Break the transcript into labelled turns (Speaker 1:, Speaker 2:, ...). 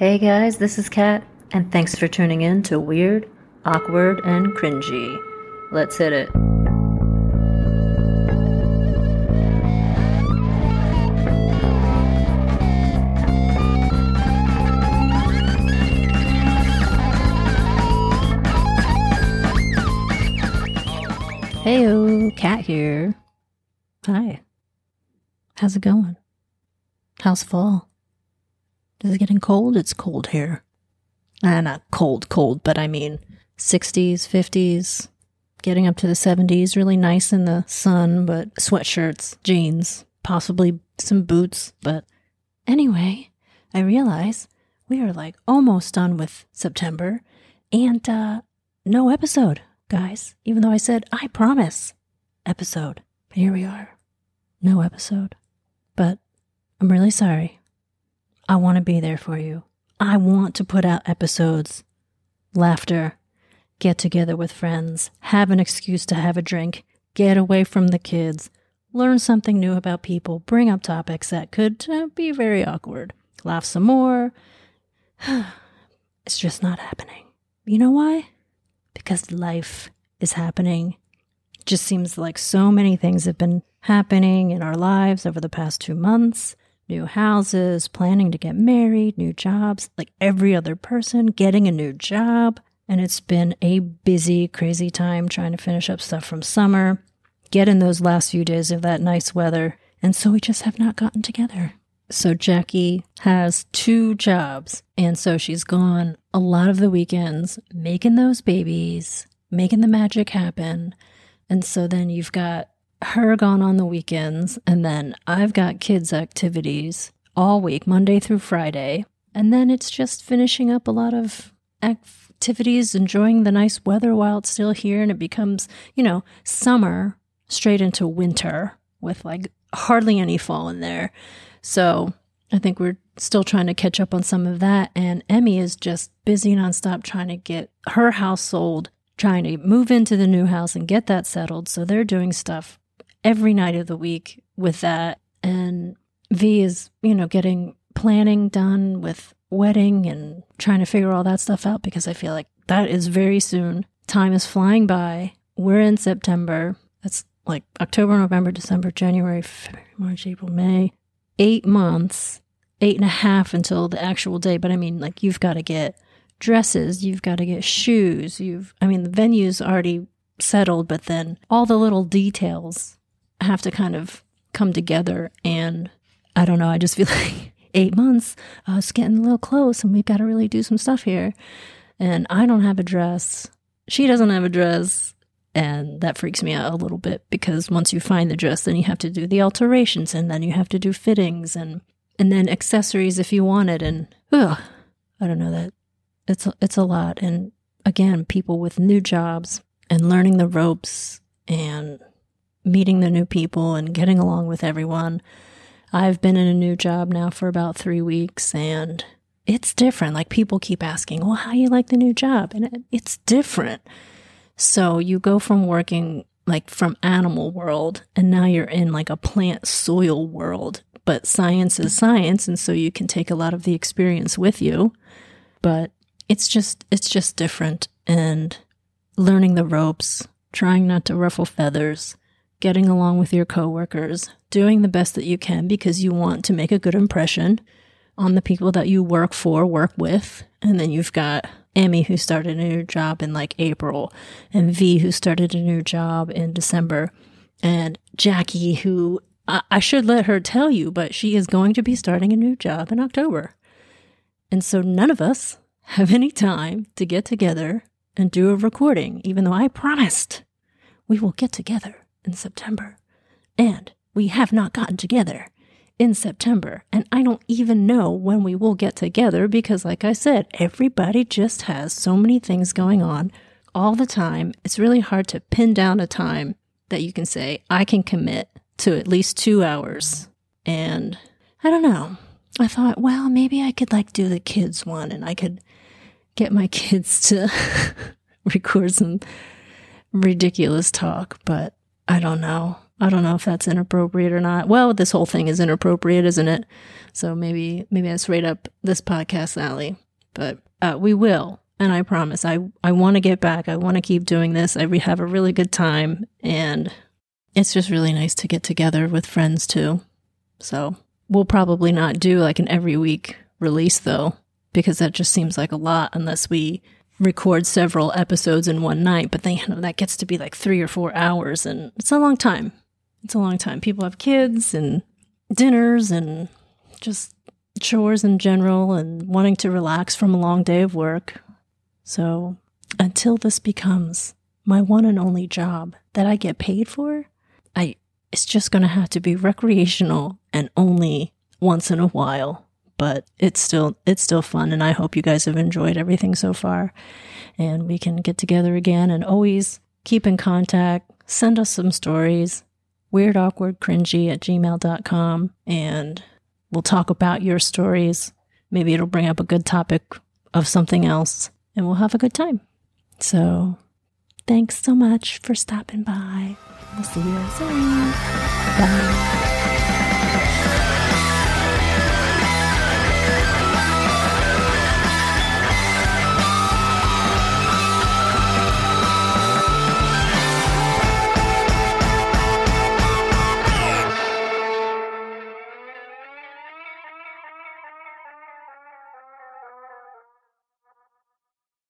Speaker 1: Hey guys, this is Kat, and thanks for tuning in to Weird, Awkward, and Cringy. Let's hit it. Heyo, Kat here. Hi. How's it going? How's fall? Is it getting cold? It's cold here. Ah, not cold, cold, but I mean 60s, 50s, getting up to the 70s, really nice in the sun, but sweatshirts, jeans, possibly some boots. But anyway, I realize we are like almost done with September and uh, no episode, guys, even though I said I promise episode. But here we are. No episode. But I'm really sorry. I want to be there for you. I want to put out episodes, laughter, get together with friends, have an excuse to have a drink, get away from the kids, learn something new about people, bring up topics that could uh, be very awkward, laugh some more. it's just not happening. You know why? Because life is happening. It just seems like so many things have been happening in our lives over the past two months new houses, planning to get married, new jobs, like every other person, getting a new job. And it's been a busy, crazy time trying to finish up stuff from summer, get in those last few days of that nice weather. And so we just have not gotten together. So Jackie has two jobs. And so she's gone a lot of the weekends making those babies, making the magic happen. And so then you've got her gone on the weekends, and then I've got kids' activities all week, Monday through Friday. And then it's just finishing up a lot of activities, enjoying the nice weather while it's still here, and it becomes, you know, summer straight into winter with like hardly any fall in there. So I think we're still trying to catch up on some of that. And Emmy is just busy nonstop trying to get her house sold, trying to move into the new house and get that settled. So they're doing stuff every night of the week with that. And V is, you know, getting planning done with wedding and trying to figure all that stuff out because I feel like that is very soon. Time is flying by. We're in September. That's like October, November, December, January, February, March, April, May. Eight months, eight and a half until the actual day. But I mean, like, you've got to get dresses, you've got to get shoes. You've, I mean, the venue's already settled, but then all the little details have to kind of come together. And I don't know, I just feel like eight months, uh, it's getting a little close and we've got to really do some stuff here. And I don't have a dress. She doesn't have a dress. And that freaks me out a little bit because once you find the dress, then you have to do the alterations and then you have to do fittings and and then accessories if you want it. And ugh, I don't know that it's it's a lot. And again, people with new jobs and learning the ropes and meeting the new people and getting along with everyone. I've been in a new job now for about three weeks and it's different. Like people keep asking, well, how you like the new job? And it's different. So you go from working like from animal world and now you're in like a plant soil world. But science is science. And so you can take a lot of the experience with you. But it's just, it's just different and learning the ropes, trying not to ruffle feathers, getting along with your coworkers, doing the best that you can because you want to make a good impression on the people that you work for, work with. And then you've got Emmy, who started a new job in like April, and V, who started a new job in December, and Jackie, who I, I should let her tell you, but she is going to be starting a new job in October. And so none of us have any time to get together and do a recording, even though I promised we will get together in September. And we have not gotten together in September. And I don't even know when we will get together because, like I said, everybody just has so many things going on all the time. It's really hard to pin down a time that you can say, I can commit to at least two hours. And I don't know. I thought, well, maybe I could like do the kids one and I could get my kids to record some ridiculous talk, but I don't know. I don't know if that's inappropriate or not. Well, this whole thing is inappropriate, isn't it? So maybe maybe that's right up this podcast alley. But uh, we will, and I promise. I I want to get back. I want to keep doing this. I re- have a really good time, and it's just really nice to get together with friends too. So we'll probably not do like an every week release though, because that just seems like a lot unless we record several episodes in one night. But know that gets to be like three or four hours, and it's a long time. It's a long time. People have kids and dinners and just chores in general and wanting to relax from a long day of work. So until this becomes my one and only job that I get paid for, I it's just going to have to be recreational and only once in a while, but it's still it's still fun and I hope you guys have enjoyed everything so far and we can get together again and always keep in contact, send us some stories, weird awkward cringy at gmail.com and we'll talk about your stories. Maybe it'll bring up a good topic of something else and we'll have a good time. So thanks so much for stopping by. We'll see you soon. Bye.